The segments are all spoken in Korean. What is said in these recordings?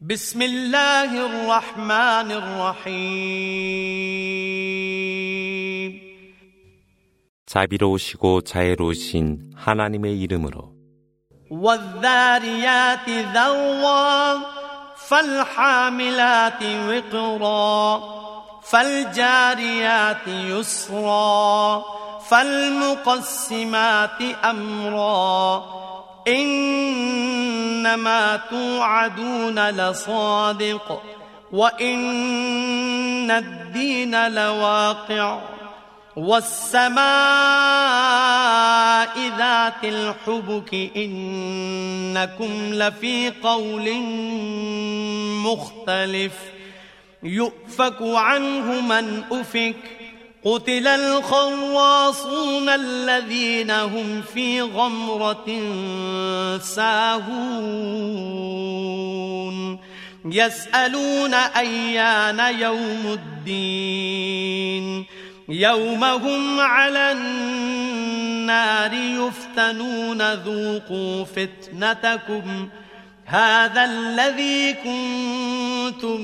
بسم الله الرحمن الرحيم 자비로우시고 자애로우신 하나님의 이름으로 والذاريات ذروا فالحاملات وقرا فالجاريات يسرا فالمقسمات امرا إنما توعدون لصادق وإن الدين لواقع والسماء ذات الحبك إنكم لفي قول مختلف يؤفك عنه من أفك قتل الخراصون الذين هم في غمرة ساهون. يسألون أيان يوم الدين. يوم هم على النار يفتنون ذوقوا فتنتكم. هذا الذي كنتم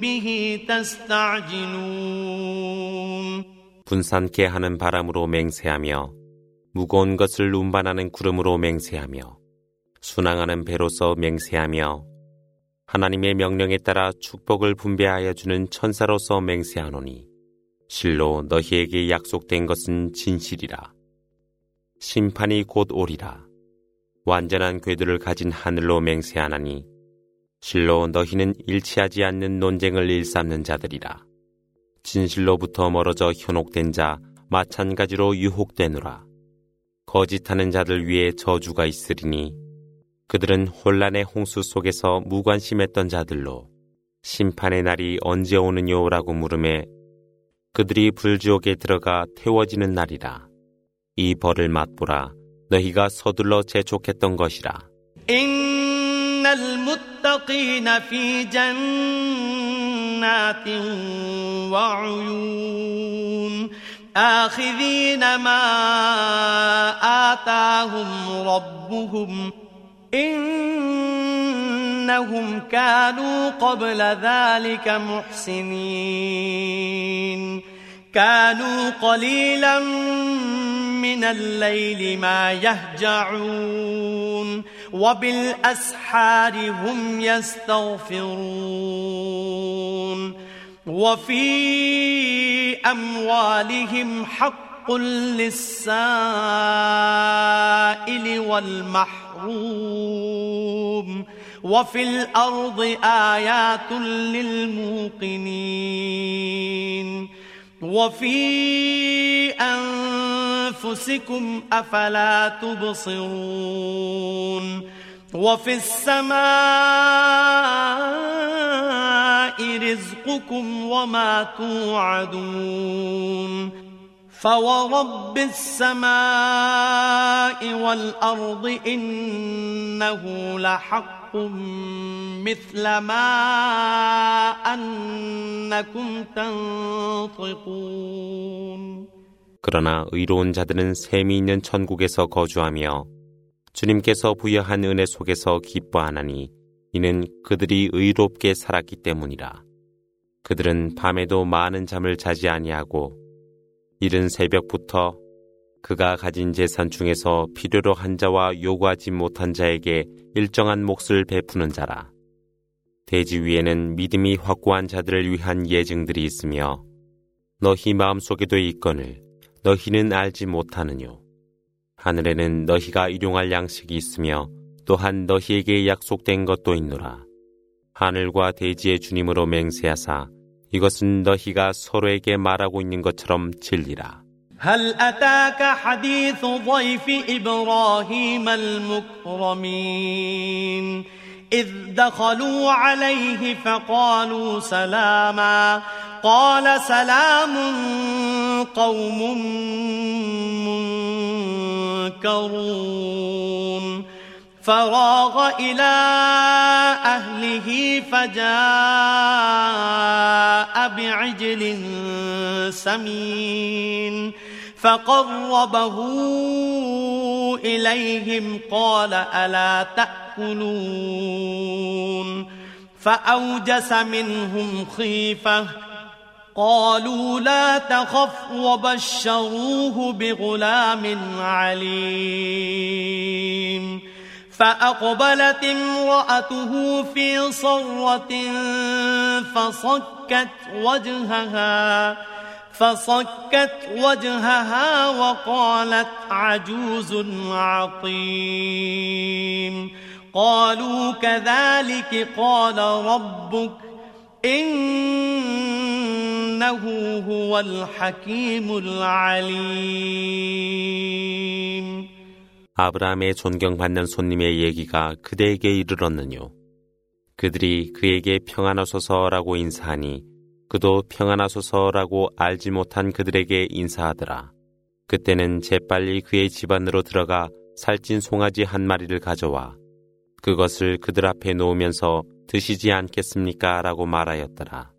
به تستعجلون 분산케 하는 바람으로 맹세하며 무거운 것을 운반하는 구름으로 맹세하며 순항하는 배로서 맹세하며 하나님의 명령에 따라 축복을 분배하여 주는 천사로서 맹세하노니 실로 너희에게 약속된 것은 진실이라. 심판이 곧 오리라. 완전한 궤도를 가진 하늘로 맹세하나니 실로 너희는 일치하지 않는 논쟁을 일삼는 자들이라. 진실로부터 멀어져 현혹된 자 마찬가지로 유혹되노라. 거짓하는 자들 위에 저주가 있으리니 그들은 혼란의 홍수 속에서 무관심했던 자들로 심판의 날이 언제 오느냐라고 물음에 그들이 불지옥에 들어가 태워지는 날이라. 이 벌을 맛보라. 너희가 서둘러 재촉했던 것이라. إن المتقين في جنات وعيون آخذين ما آتاهم ربهم إنهم كانوا قبل ذلك محسنين كانوا قليلا من الليل ما يهجعون وبالأسحار هم يستغفرون وفي أموالهم حق للسائل والمحروم وفي الأرض آيات للموقنين وفي أنفسكم أفلا تبصرون وفي السماء رزقكم وما توعدون فورب السماء والأرض إنه لحق مثل ما أنكم تنطقون 그러나 의로운 자들은 샘이 있는 천국에서 거주하며 주님께서 부여한 은혜 속에서 기뻐하나니 이는 그들이 의롭게 살았기 때문이라. 그들은 밤에도 많은 잠을 자지 아니하고 이른 새벽부터 그가 가진 재산 중에서 필요로 한 자와 요구하지 못한 자에게 일정한 몫을 베푸는 자라. 대지 위에는 믿음이 확고한 자들을 위한 예증들이 있으며 너희 마음속에도 있거늘 너희는 알지 못하느뇨. 하늘에는 너희가 일용할 양식이 있으며 또한 너희에게 약속된 것도 있노라. 하늘과 대지의 주님으로 맹세하사 이것은 너희가 서로에게 말하고 있는 것처럼 진리라. هل أتاك حديث ضيف إبراهيم المكرمين إذ دخلوا عليه فقالوا سلاما قال سلام قوم منكرون. فراغ إلى أهله فجاء بعجل سمين. فقربه إليهم قال ألا تأكلون. فأوجس منهم خيفة قالوا لا تخف وبشروه بغلام عليم. فأقبلت امرأته في صرة فصكت وجهها فصكت وجهها وقالت عجوز عقيم. قالوا كذلك قال ربك إنه هو الحكيم العليم 아브라함의 존경받는 손님의 얘기가 그대에게 이르렀느뇨. 그들이 그에게 평안하소서라고 인사하니 그도 평안하소서라고 알지 못한 그들에게 인사하더라. 그때는 재빨리 그의 집안으로 들어가 살찐 송아지 한 마리를 가져와 그것을 그들 앞에 놓으면서 드시지 않겠습니까? 라고 말하였더라.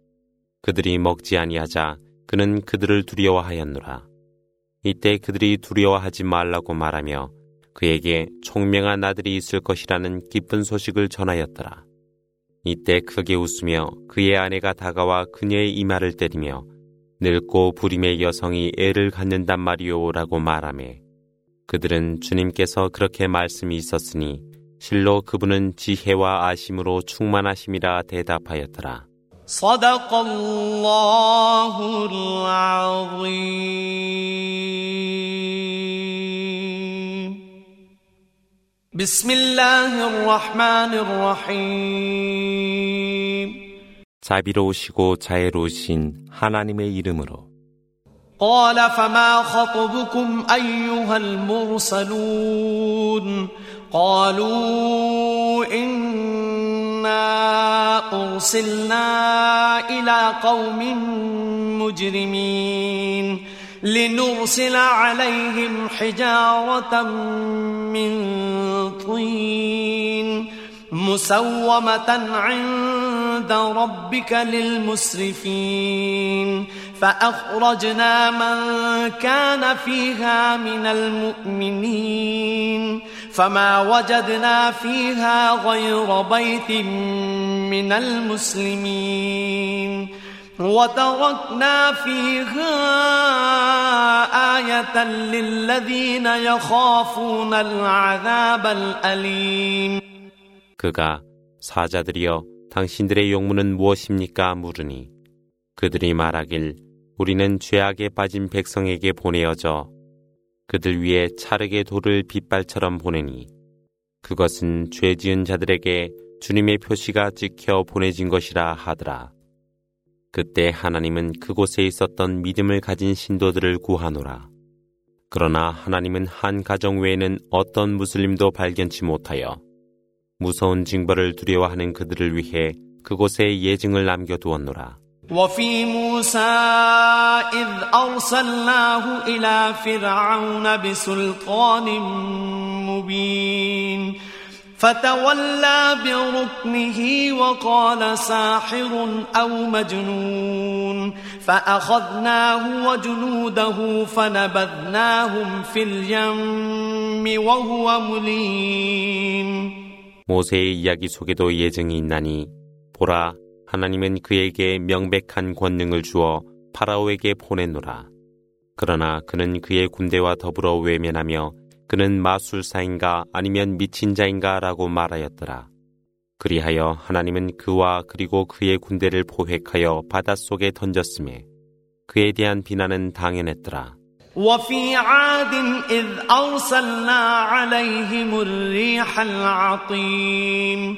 그들이 먹지 아니하자 그는 그들을 두려워하였노라. 이때 그들이 두려워하지 말라고 말하며 그에게 총명한 아들이 있을 것이라는 기쁜 소식을 전하였더라. 이때 크게 웃으며 그의 아내가 다가와 그녀의 이마를 때리며 늙고 부림의 여성이 애를 갖는단 말이오라고 말하매 그들은 주님께서 그렇게 말씀이 있었으니 실로 그분은 지혜와 아심으로 충만하심이라 대답하였더라. بسم الله الرحمن الرحيم 자비로우시고 자애로우신 하나님의 이름으로 قال فما خطبكم أيها المرسلون قالوا إنا أرسلنا إلى قوم مجرمين لنرسل عليهم حجارة من طين مسومة عند ربك للمسرفين فأخرجنا من كان فيها من المؤمنين فما وجدنا فيها غير بيت من المسلمين وتركنا فيها آية للذين يخافون العذاب الأليم 그가 사자들이여 당신들의 용무는 무엇입니까 물으니 그들이 말하길 우리는 죄악에 빠진 백성에게 보내어져 그들 위에 차르게 돌을 빗발처럼 보내니 그것은 죄 지은 자들에게 주님의 표시가 찍혀 보내진 것이라 하더라. 그때 하나님은 그곳에 있었던 믿음을 가진 신도들을 구하노라. 그러나 하나님은 한 가정 외에는 어떤 무슬림도 발견치 못하여 무서운 징벌을 두려워하는 그들을 위해 그곳에 예증을 남겨두었노라. وفي موسى إذ أرسلناه إلى فرعون بسلطان مبين فتولى بركنه وقال ساحر أو مجنون فأخذناه وجنوده فنبذناهم في اليم وهو مليم 모세의 이야기 속에도 예증이 있나니 보라 하나님은 그에게 명백한 권능을 주어 파라오에게 보냈노라. 그러나 그는 그의 군대와 더불어 외면하며 그는 마술사인가 아니면 미친 자인가 라고 말하였더라. 그리하여 하나님은 그와 그리고 그의 군대를 포획하여 바닷속에 던졌음에 그에 대한 비난은 당연했더라. وفي عاد إذ أرسلنا عليهم الريح العقيم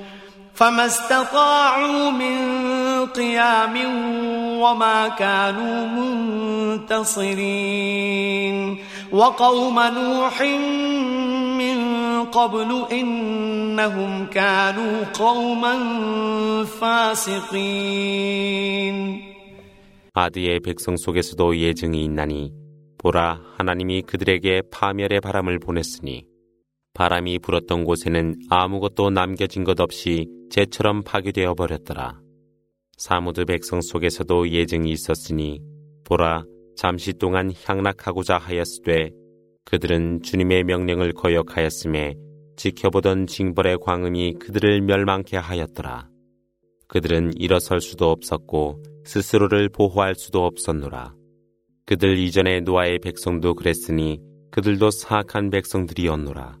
فما استطاعوا من قيام وما كانوا منتصرين وقوم نوح من قبل إنهم كانوا قوما فاسقين 아드의 백성 속에서도 예증이 있나니 보라 하나님이 그들에게 파멸의 바람을 보냈으니 바람이 불었던 곳에는 아무것도 남겨진 것 없이 재처럼 파괴되어 버렸더라. 사무드 백성 속에서도 예증이 있었으니 보라 잠시 동안 향락하고자 하였으되 그들은 주님의 명령을 거역하였음에 지켜보던 징벌의 광음이 그들을 멸망케 하였더라. 그들은 일어설 수도 없었고 스스로를 보호할 수도 없었노라. 그들 이전의 노아의 백성도 그랬으니 그들도 사악한 백성들이었노라.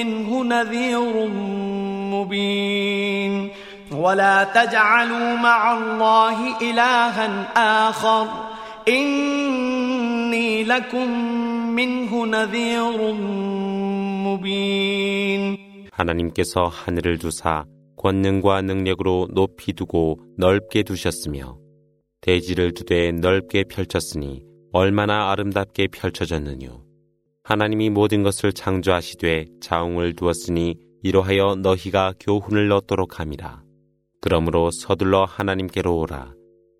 منه نذير مبين ولا تجعلوا مع الله إلها آخر إني لكم منه نذير مبين 하나님께서 하늘을 두사 권능과 능력으로 높이 두고 넓게 두셨으며 대지를 두되 넓게 펼쳤으니 얼마나 아름답게 펼쳐졌느뇨. 하나님이 모든 것을 창조하시되 자웅을 두었으니 이로하여 너희가 교훈을 얻도록 함이라. 그러므로 서둘러 하나님께로 오라.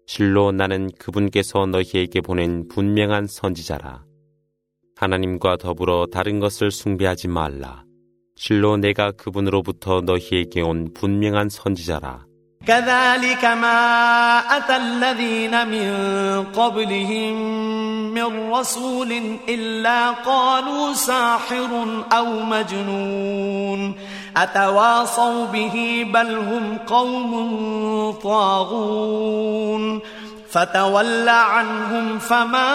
실로 나는 그분께서 너희에게 보낸 분명한 선지자라. 하나님과 더불어 다른 것을 숭배하지 말라. 실로 내가 그분으로부터 너희에게 온 분명한 선지자라. من رسول إلا قالوا ساحر أو مجنون أتواصوا به بل هم قوم طاغون فتول عنهم فما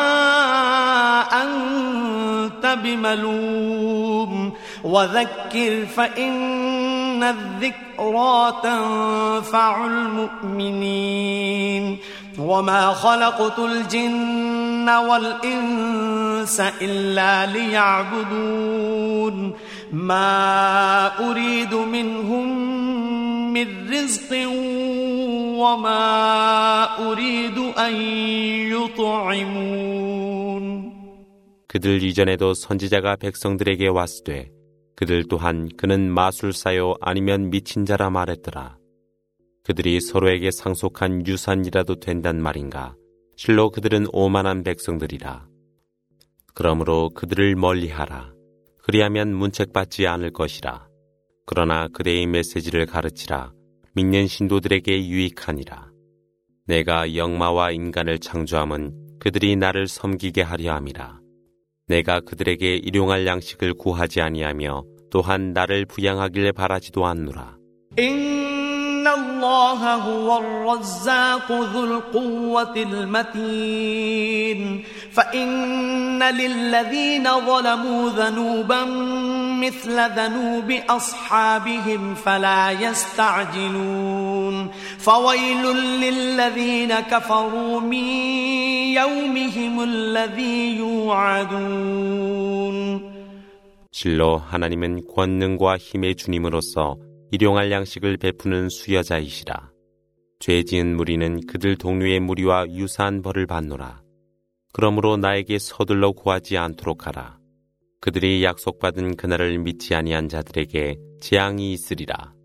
أنت بملوم وذكر فإن الذكرى تنفع المؤمنين وما خلقت الجن والإنس إلا ليعبدون ما أريد منهم من رزق وما أريد أن يطعمون 그들 이전에도 선지자가 백성들에게 왔으되 그들 또한 그는 마술사요 아니면 미친 자라 말했더라. 그들이 서로에게 상속한 유산이라도 된단 말인가. 실로 그들은 오만한 백성들이라. 그러므로 그들을 멀리하라. 그리하면 문책받지 않을 것이라. 그러나 그대의 메시지를 가르치라. 믿는 신도들에게 유익하니라. 내가 영마와 인간을 창조함은 그들이 나를 섬기게 하려 함이라. 내가 그들에게 일용할 양식을 구하지 아니하며 또한 나를 부양하길 바라지도 않노라. إن الله هو الرزاق ذو القوة المتين فإن للذين ظلموا ذنوبا مثل ذنوب أصحابهم فلا يستعجلون فويل للذين كفروا من يومهم الذي يوعدون 실로 하나님은 권능과 힘의 주님으로서 일용할 양식을 베푸는 수여자이시라. 죄 지은 무리는 그들 동료의 무리와 유사한 벌을 받노라. 그러므로 나에게 서둘러 구하지 않도록 하라. 그들이 약속받은 그날을 믿지 아니한 자들에게 재앙이 있으리라.